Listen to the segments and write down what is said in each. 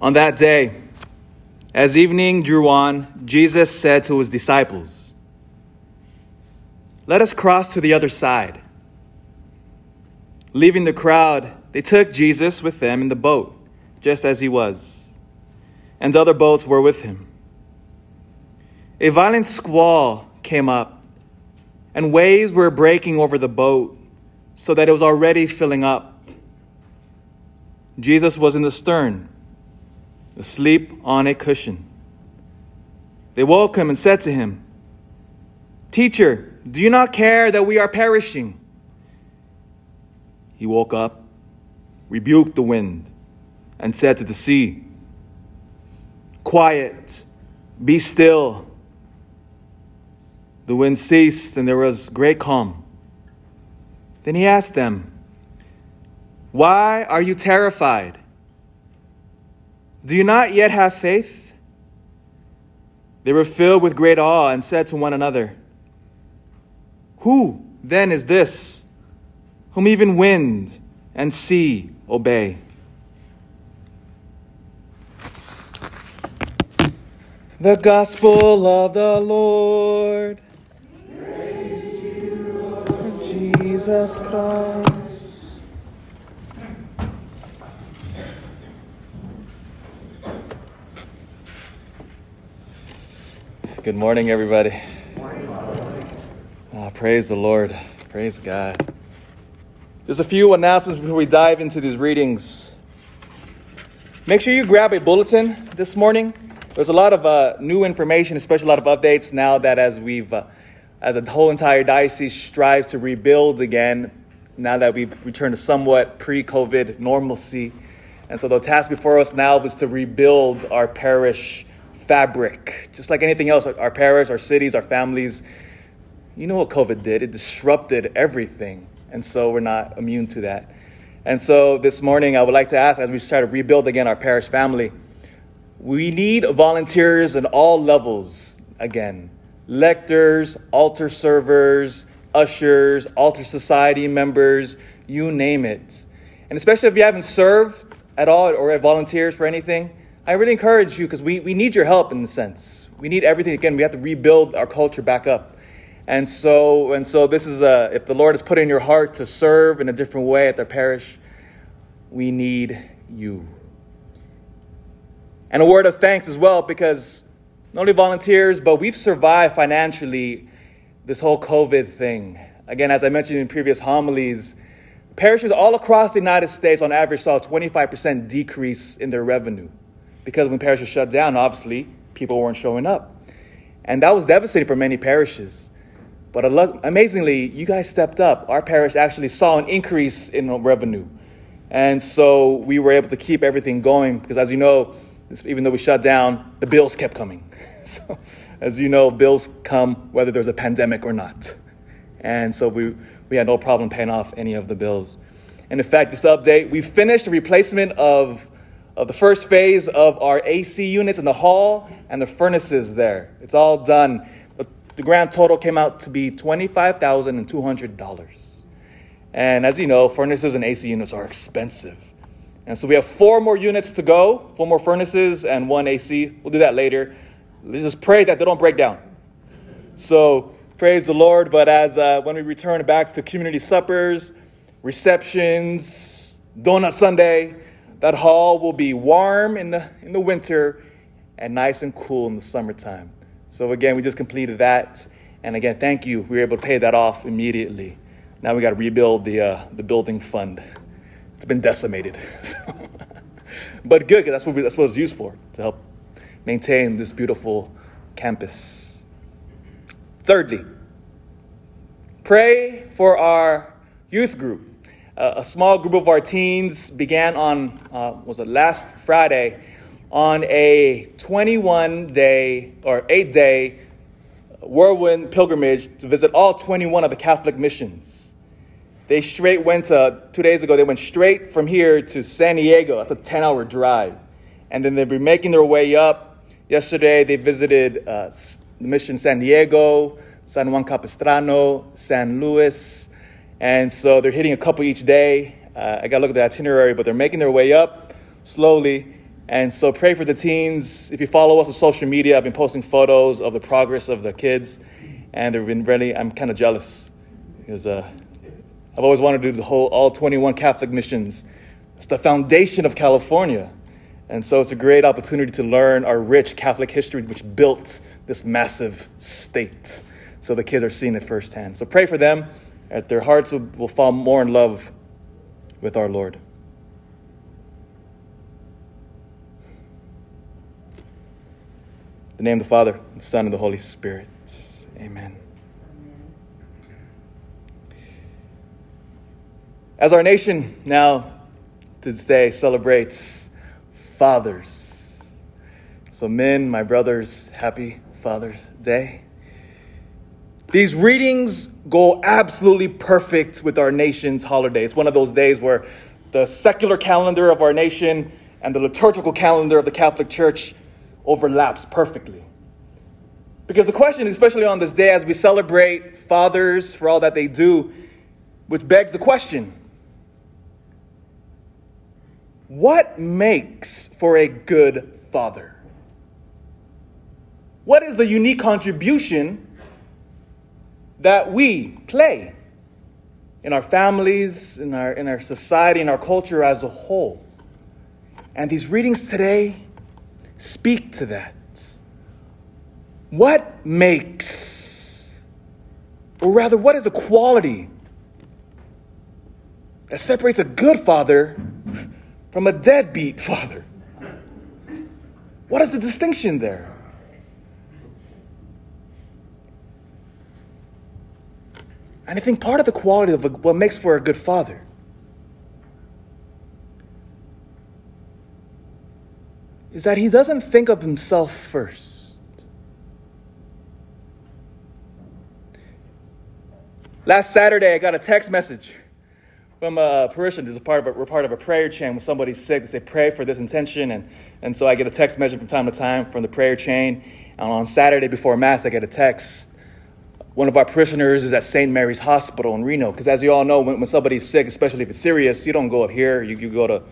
On that day, as evening drew on, Jesus said to his disciples, Let us cross to the other side. Leaving the crowd, they took Jesus with them in the boat, just as he was, and other boats were with him. A violent squall came up, and waves were breaking over the boat so that it was already filling up. Jesus was in the stern, asleep on a cushion. They woke him and said to him, Teacher, do you not care that we are perishing? He woke up, rebuked the wind, and said to the sea, Quiet, be still. The wind ceased, and there was great calm. Then he asked them, Why are you terrified? Do you not yet have faith? They were filled with great awe and said to one another, Who then is this, whom even wind and sea obey? The Gospel of the Lord. Jesus Christ. Good morning, everybody. Oh, praise the Lord. Praise God. There's a few announcements before we dive into these readings. Make sure you grab a bulletin this morning. There's a lot of uh, new information, especially a lot of updates now that as we've, uh, as a whole entire diocese strives to rebuild again, now that we've returned to somewhat pre-COVID normalcy. And so the task before us now was to rebuild our parish fabric. Just like anything else, our parish, our cities, our families, you know what COVID did? It disrupted everything. And so we're not immune to that. And so this morning, I would like to ask, as we try to rebuild again our parish family, we need volunteers in all levels again lectors, altar servers, ushers, altar society members, you name it. And especially if you haven't served at all or volunteers for anything, I really encourage you because we, we need your help in the sense. We need everything. Again, we have to rebuild our culture back up. And so, and so this is a, if the Lord has put in your heart to serve in a different way at their parish, we need you. And a word of thanks as well because not only volunteers, but we've survived financially this whole COVID thing. Again, as I mentioned in previous homilies, parishes all across the United States on average saw a 25% decrease in their revenue because when parishes shut down, obviously, people weren't showing up. And that was devastating for many parishes. But amazingly, you guys stepped up. Our parish actually saw an increase in revenue. And so we were able to keep everything going because, as you know, even though we shut down, the bills kept coming. so, as you know, bills come whether there's a pandemic or not. And so we, we had no problem paying off any of the bills. And in fact, this update, we finished the replacement of of the first phase of our AC units in the hall and the furnaces there. It's all done. The grand total came out to be $25,200. And as you know, furnaces and AC units are expensive. And so we have four more units to go, four more furnaces and one AC. We'll do that later. Let's just pray that they don't break down. So praise the Lord. But as uh, when we return back to community suppers, receptions, donut Sunday, that hall will be warm in the, in the winter and nice and cool in the summertime. So, again, we just completed that. And again, thank you. We were able to pay that off immediately. Now we got to rebuild the, uh, the building fund. It's been decimated. but good, because that's what, we, that's what it's used for, to help maintain this beautiful campus. Thirdly, pray for our youth group a small group of our teens began on, uh, was it last Friday, on a 21 day or 8 day whirlwind pilgrimage to visit all 21 of the Catholic missions. They straight went to, two days ago, they went straight from here to San Diego. That's a 10 hour drive. And then they'll be making their way up. Yesterday, they visited uh, mission San Diego, San Juan Capistrano, San Luis, and so they're hitting a couple each day. Uh, I got to look at the itinerary, but they're making their way up slowly. And so pray for the teens. If you follow us on social media, I've been posting photos of the progress of the kids, and they've been really, I'm kind of jealous because uh, I've always wanted to do the whole, all 21 Catholic missions. It's the foundation of California. And so it's a great opportunity to learn our rich Catholic history, which built this massive state. So the kids are seeing it firsthand. So pray for them, that their hearts will, will fall more in love with our Lord. the name of the Father, the Son, and the Holy Spirit. Amen. As our nation now to this day celebrates fathers. So, men, my brothers, happy Father's Day. These readings go absolutely perfect with our nation's holiday. It's one of those days where the secular calendar of our nation and the liturgical calendar of the Catholic Church overlaps perfectly. Because the question, especially on this day as we celebrate fathers for all that they do, which begs the question what makes for a good father? What is the unique contribution that we play in our families, in our, in our society, in our culture as a whole? And these readings today speak to that. What makes, or rather, what is the quality that separates a good father from a deadbeat father? What is the distinction there? And I think part of the quality of what makes for a good father is that he doesn't think of himself first. Last Saturday, I got a text message from a parishioner who's a part of a, we're part of a prayer chain when somebody's sick. They say, pray for this intention. And, and so I get a text message from time to time from the prayer chain. And on Saturday before Mass, I get a text. One of our prisoners is at St. Mary's Hospital in Reno. Because as you all know, when, when somebody's sick, especially if it's serious, you don't go up here. You, you go to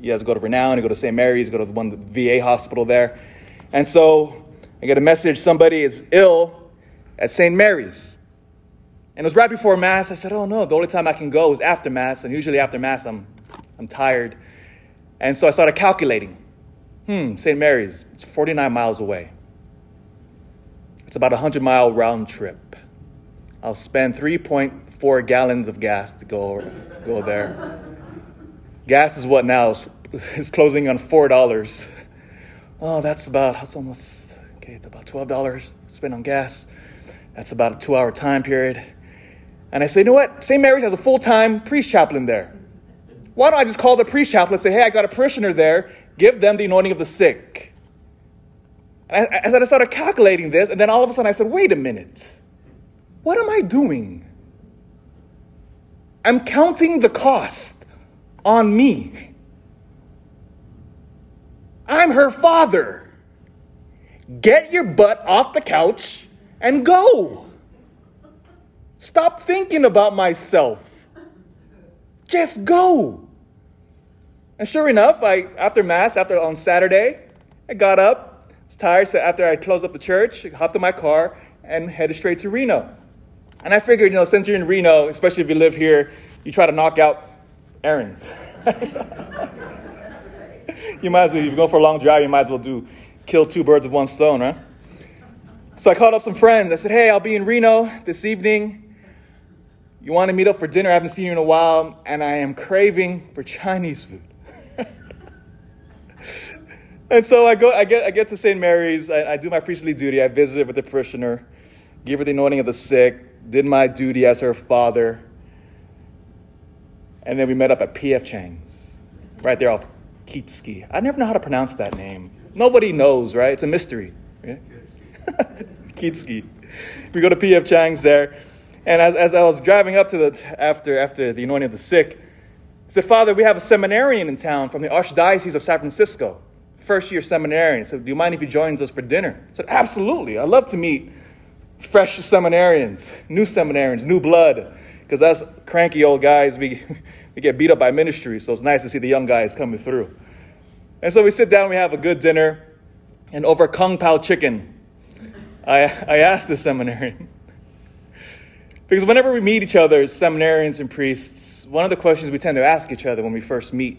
you guys go to Renown, you go to St. Mary's, you go to the one the VA hospital there. And so I get a message somebody is ill at St. Mary's. And it was right before Mass. I said, Oh no, the only time I can go is after Mass. And usually after Mass, I'm, I'm tired. And so I started calculating. Hmm, St. Mary's, it's 49 miles away. It's about a 100 mile round trip. I'll spend 3.4 gallons of gas to go, go there. Gas is what now is, closing on four dollars. Oh, that's about that's almost okay. it's About twelve dollars spent on gas. That's about a two-hour time period. And I say, you know what? St. Mary's has a full-time priest chaplain there. Why don't I just call the priest chaplain and say, hey, I got a parishioner there. Give them the anointing of the sick. And I, as I started calculating this, and then all of a sudden I said, wait a minute. What am I doing? I'm counting the cost on me. I'm her father. Get your butt off the couch and go. Stop thinking about myself. Just go. And sure enough, I after mass, after on Saturday, I got up, was tired, so after I closed up the church, hopped in my car and headed straight to Reno. And I figured, you know, since you're in Reno, especially if you live here, you try to knock out errands. you might as well, if you go for a long drive, you might as well do kill two birds with one stone, right? So I called up some friends. I said, hey, I'll be in Reno this evening. You want to meet up for dinner? I haven't seen you in a while, and I am craving for Chinese food. and so I go, I get, I get to St. Mary's. I, I do my priestly duty. I visit with the parishioner, give her the anointing of the sick, did my duty as her father. And then we met up at P.F. Chang's, right there off Kietzke. I never know how to pronounce that name. Nobody knows, right? It's a mystery. Yeah? Kietzke. We go to P.F. Chang's there. And as, as I was driving up to the, after, after the anointing of the sick, I said, Father, we have a seminarian in town from the Archdiocese of San Francisco, first year seminarian. So, do you mind if he joins us for dinner? I said, Absolutely. I'd love to meet fresh seminarians, new seminarians, new blood because us cranky old guys, we, we get beat up by ministry, so it's nice to see the young guys coming through. And so we sit down, we have a good dinner, and over Kung Pao chicken, I, I asked the seminarian. because whenever we meet each other as seminarians and priests, one of the questions we tend to ask each other when we first meet,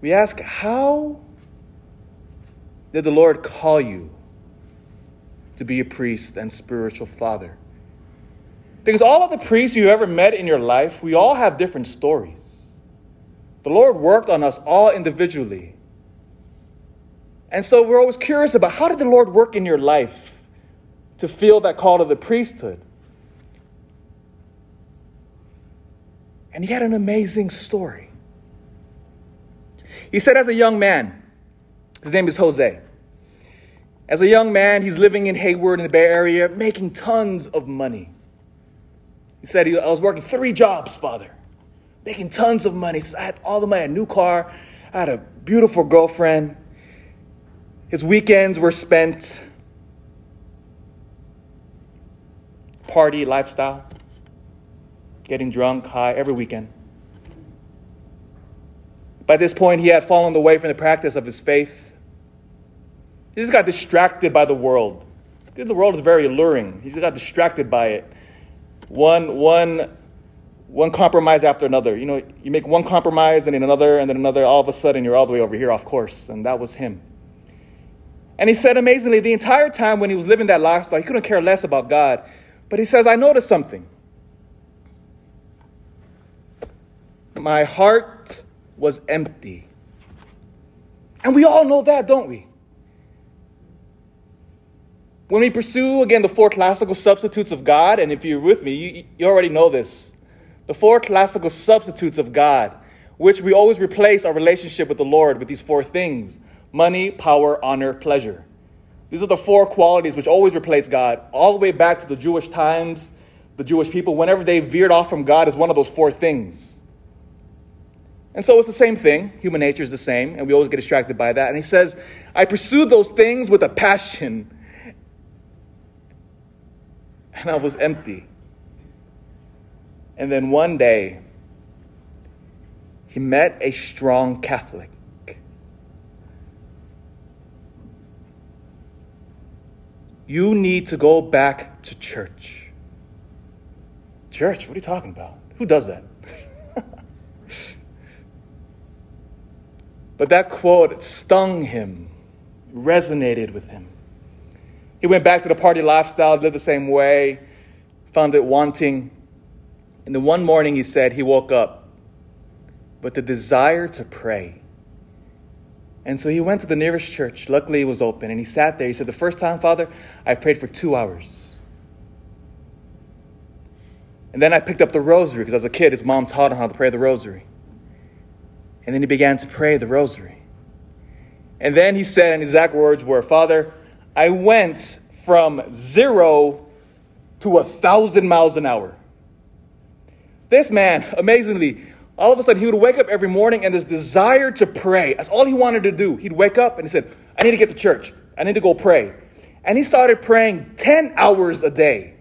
we ask, How did the Lord call you to be a priest and spiritual father? Because all of the priests you ever met in your life, we all have different stories. The Lord worked on us all individually. And so we're always curious about how did the Lord work in your life to feel that call to the priesthood? And he had an amazing story. He said, as a young man, his name is Jose. As a young man, he's living in Hayward in the Bay Area, making tons of money. He said, I was working three jobs, Father, making tons of money. He says, I had all the money, a new car, I had a beautiful girlfriend. His weekends were spent party lifestyle, getting drunk, high every weekend. By this point, he had fallen away from the practice of his faith. He just got distracted by the world. The world is very alluring. He just got distracted by it. One, one, one compromise after another. You know, you make one compromise and then another and then another. All of a sudden, you're all the way over here off course. And that was him. And he said amazingly, the entire time when he was living that lifestyle, he couldn't care less about God. But he says, I noticed something. My heart was empty. And we all know that, don't we? When we pursue, again, the four classical substitutes of God, and if you're with me, you, you already know this. The four classical substitutes of God, which we always replace our relationship with the Lord with these four things money, power, honor, pleasure. These are the four qualities which always replace God, all the way back to the Jewish times, the Jewish people, whenever they veered off from God, is one of those four things. And so it's the same thing. Human nature is the same, and we always get distracted by that. And he says, I pursued those things with a passion, and I was empty. And then one day, he met a strong Catholic. You need to go back to church. Church? What are you talking about? Who does that? But that quote stung him, resonated with him. He went back to the party lifestyle, lived the same way, found it wanting. And then one morning he said he woke up with the desire to pray. And so he went to the nearest church. Luckily, it was open. And he sat there. He said, The first time, Father, I prayed for two hours. And then I picked up the rosary because as a kid, his mom taught him how to pray the rosary. And then he began to pray the rosary. And then he said, and exact words were, Father, I went from zero to a thousand miles an hour. This man, amazingly, all of a sudden he would wake up every morning and this desire to pray. That's all he wanted to do. He'd wake up and he said, I need to get to church. I need to go pray. And he started praying 10 hours a day.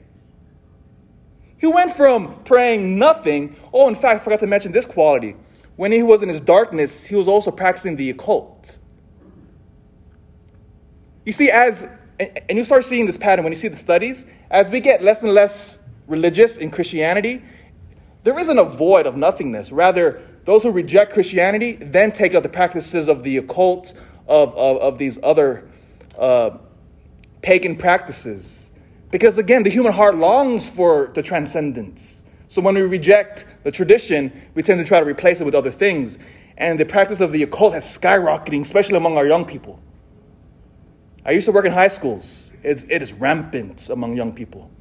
He went from praying nothing. Oh, in fact, I forgot to mention this quality when he was in his darkness, he was also practicing the occult. You see, as, and you start seeing this pattern when you see the studies, as we get less and less religious in Christianity, there isn't a void of nothingness. Rather, those who reject Christianity then take up the practices of the occult, of, of, of these other uh, pagan practices. Because again, the human heart longs for the transcendence. So when we reject the tradition, we tend to try to replace it with other things. And the practice of the occult has skyrocketing, especially among our young people. I used to work in high schools. It, it is rampant among young people.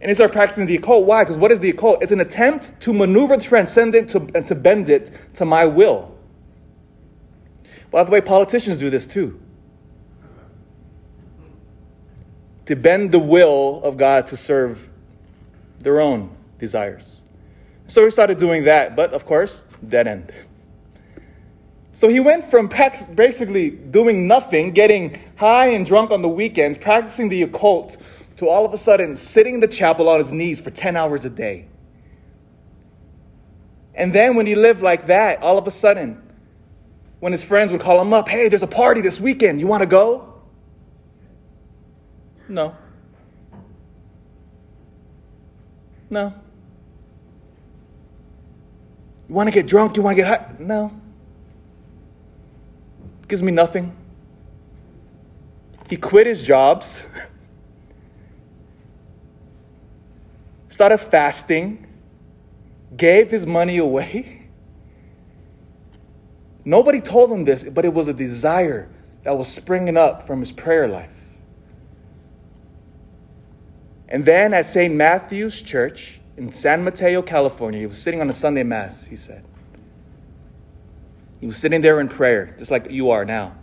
And they start practicing the occult. Why? Because what is the occult? It's an attempt to maneuver the transcendent to, and to bend it to my will. By the way, politicians do this too. To bend the will of God to serve their own desires. So we started doing that, but of course, dead end. So he went from basically doing nothing, getting high and drunk on the weekends, practicing the occult, to all of a sudden sitting in the chapel on his knees for 10 hours a day. And then when he lived like that, all of a sudden, when his friends would call him up, hey, there's a party this weekend. You want to go? No. No. You want to get drunk? You want to get high? No. Gives me nothing. He quit his jobs, started fasting, gave his money away. Nobody told him this, but it was a desire that was springing up from his prayer life. And then at St. Matthew's Church in San Mateo, California, he was sitting on a Sunday Mass, he said. He was sitting there in prayer, just like you are now,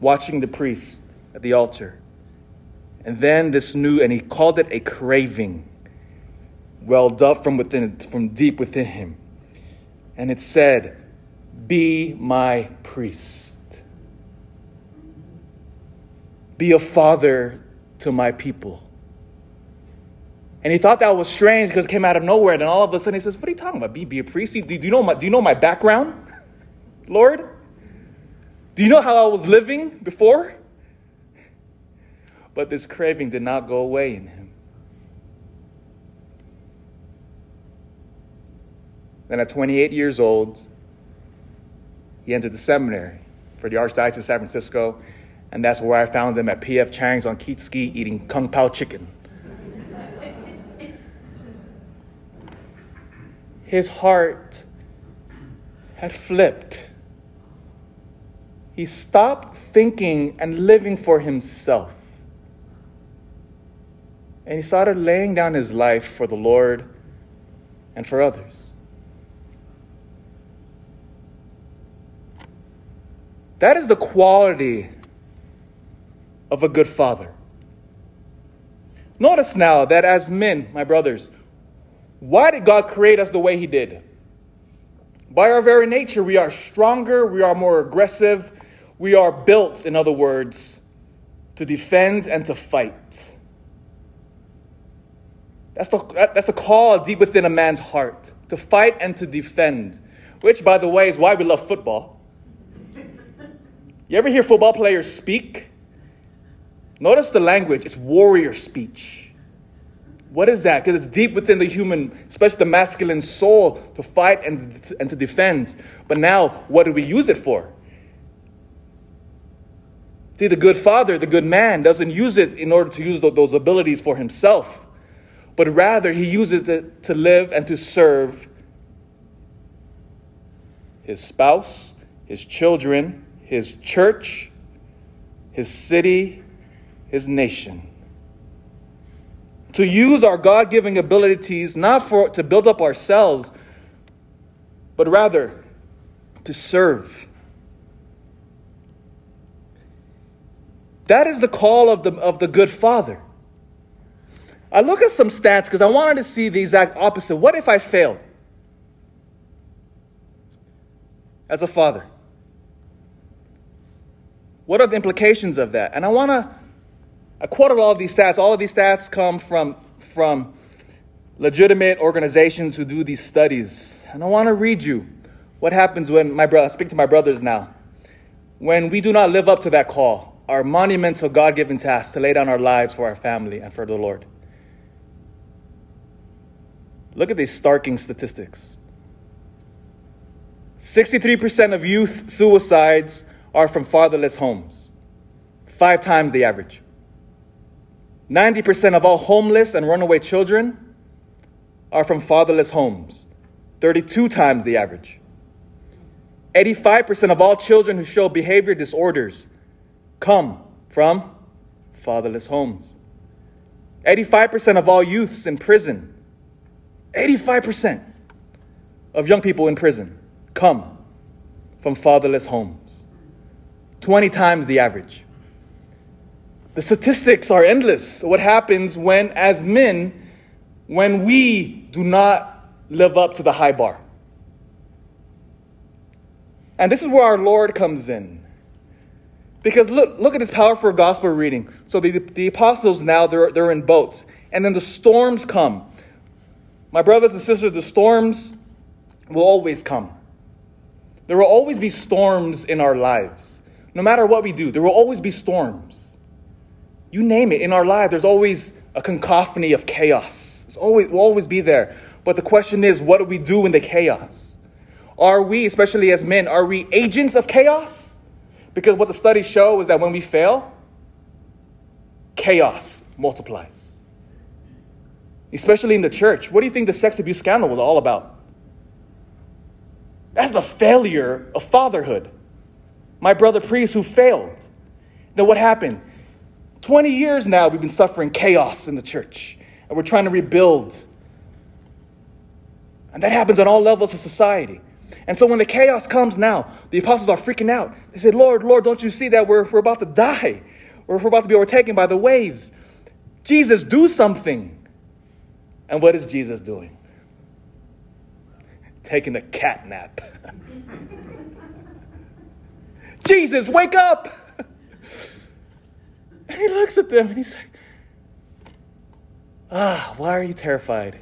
watching the priest at the altar. And then this new, and he called it a craving, welled up from within, from deep within him. And it said, Be my priest. Be a father to my people. And he thought that was strange because it came out of nowhere. And all of a sudden he says, What are you talking about? Be, be a priest? Do, do, you know my, do you know my background, Lord? Do you know how I was living before? But this craving did not go away in him. Then at 28 years old, he entered the seminary for the Archdiocese of San Francisco, and that's where I found him at P.F. Chang's on Kietzke eating kung pao chicken. His heart had flipped. He stopped thinking and living for himself. And he started laying down his life for the Lord and for others. That is the quality of a good father. Notice now that as men, my brothers, why did God create us the way He did? By our very nature, we are stronger, we are more aggressive, we are built, in other words, to defend and to fight. That's the, that's the call deep within a man's heart to fight and to defend, which, by the way, is why we love football. You ever hear football players speak? Notice the language, it's warrior speech. What is that? Because it's deep within the human, especially the masculine soul, to fight and, and to defend. But now, what do we use it for? See, the good father, the good man, doesn't use it in order to use those abilities for himself but rather he uses it to live and to serve his spouse, his children, his church, his city, his nation. To use our God given abilities not for to build up ourselves, but rather to serve. That is the call of the, of the good father. I look at some stats because I wanted to see the exact opposite. What if I failed as a father? What are the implications of that? And I want to, I quoted all of these stats. All of these stats come from, from legitimate organizations who do these studies. And I want to read you what happens when my brother, I speak to my brothers now, when we do not live up to that call, our monumental God given task to lay down our lives for our family and for the Lord. Look at these starking statistics 63% of youth suicides are from fatherless homes, five times the average. 90% of all homeless and runaway children are from fatherless homes, 32 times the average. 85% of all children who show behavior disorders come from fatherless homes. 85% of all youths in prison 85% of young people in prison come from fatherless homes, 20 times the average. The statistics are endless. What happens when, as men, when we do not live up to the high bar? And this is where our Lord comes in. Because look, look at this powerful gospel reading. So the, the apostles now, they're, they're in boats. And then the storms come. My brothers and sisters, the storms will always come. There will always be storms in our lives. No matter what we do, there will always be storms. You name it, in our life, there's always a cacophony of chaos. It's always, will always be there. But the question is, what do we do in the chaos? Are we, especially as men, are we agents of chaos? Because what the studies show is that when we fail, chaos multiplies. Especially in the church. What do you think the sex abuse scandal was all about? That's the failure of fatherhood. My brother priest who failed. Then what happened? 20 years now we've been suffering chaos in the church, and we're trying to rebuild. And that happens on all levels of society. And so when the chaos comes now, the apostles are freaking out. They say, Lord, Lord, don't you see that we're, we're about to die? We're, we're about to be overtaken by the waves. Jesus, do something. And what is Jesus doing? Taking a cat nap. Jesus, wake up! and he looks at them and he's like, Ah, why are you terrified?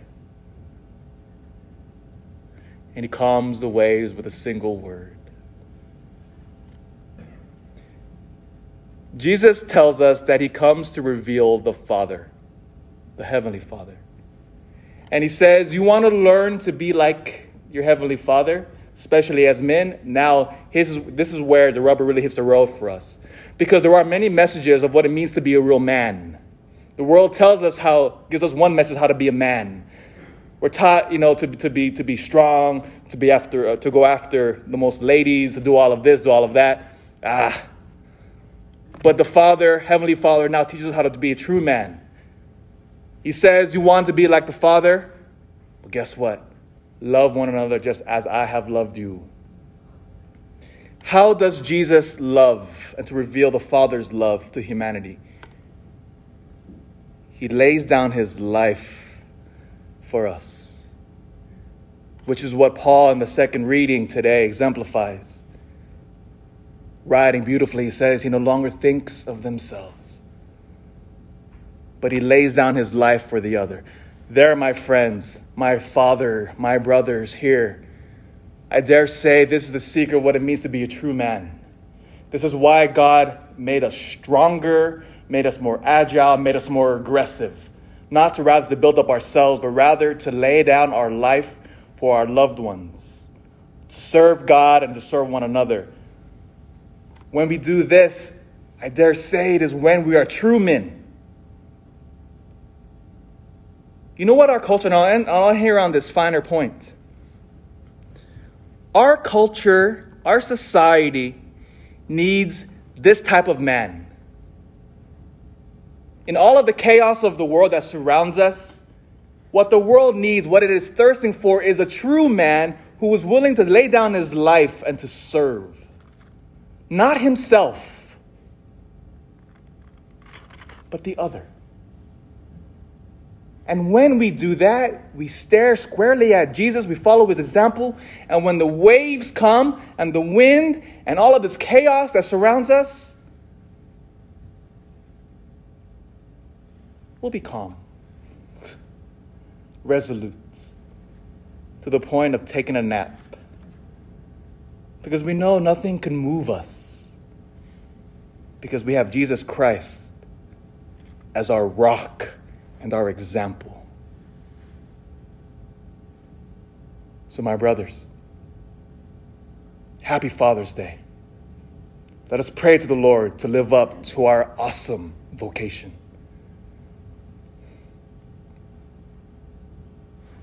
And he calms the waves with a single word. Jesus tells us that he comes to reveal the Father, the Heavenly Father. And he says, You want to learn to be like your Heavenly Father, especially as men? Now, his, this is where the rubber really hits the road for us. Because there are many messages of what it means to be a real man. The world tells us how, gives us one message how to be a man. We're taught, you know, to, to, be, to be strong, to, be after, uh, to go after the most ladies, to do all of this, do all of that. Ah. But the Father, Heavenly Father, now teaches us how to be a true man. He says, You want to be like the Father? Well, guess what? Love one another just as I have loved you. How does Jesus love and to reveal the Father's love to humanity? He lays down his life for us, which is what Paul in the second reading today exemplifies. Writing beautifully, he says he no longer thinks of themselves, but he lays down his life for the other. There, my friends, my father, my brothers here, I dare say this is the secret of what it means to be a true man. This is why God made us stronger, made us more agile, made us more aggressive. Not to rather to build up ourselves, but rather to lay down our life for our loved ones, to serve God and to serve one another. When we do this, I dare say it is when we are true men. You know what our culture, and I'll, end, I'll here on this finer point. Our culture, our society needs this type of man. In all of the chaos of the world that surrounds us, what the world needs, what it is thirsting for, is a true man who is willing to lay down his life and to serve. Not himself, but the other. And when we do that, we stare squarely at Jesus, we follow his example, and when the waves come and the wind and all of this chaos that surrounds us, we'll be calm, resolute, to the point of taking a nap. Because we know nothing can move us. Because we have Jesus Christ as our rock and our example. So, my brothers, happy Father's Day. Let us pray to the Lord to live up to our awesome vocation.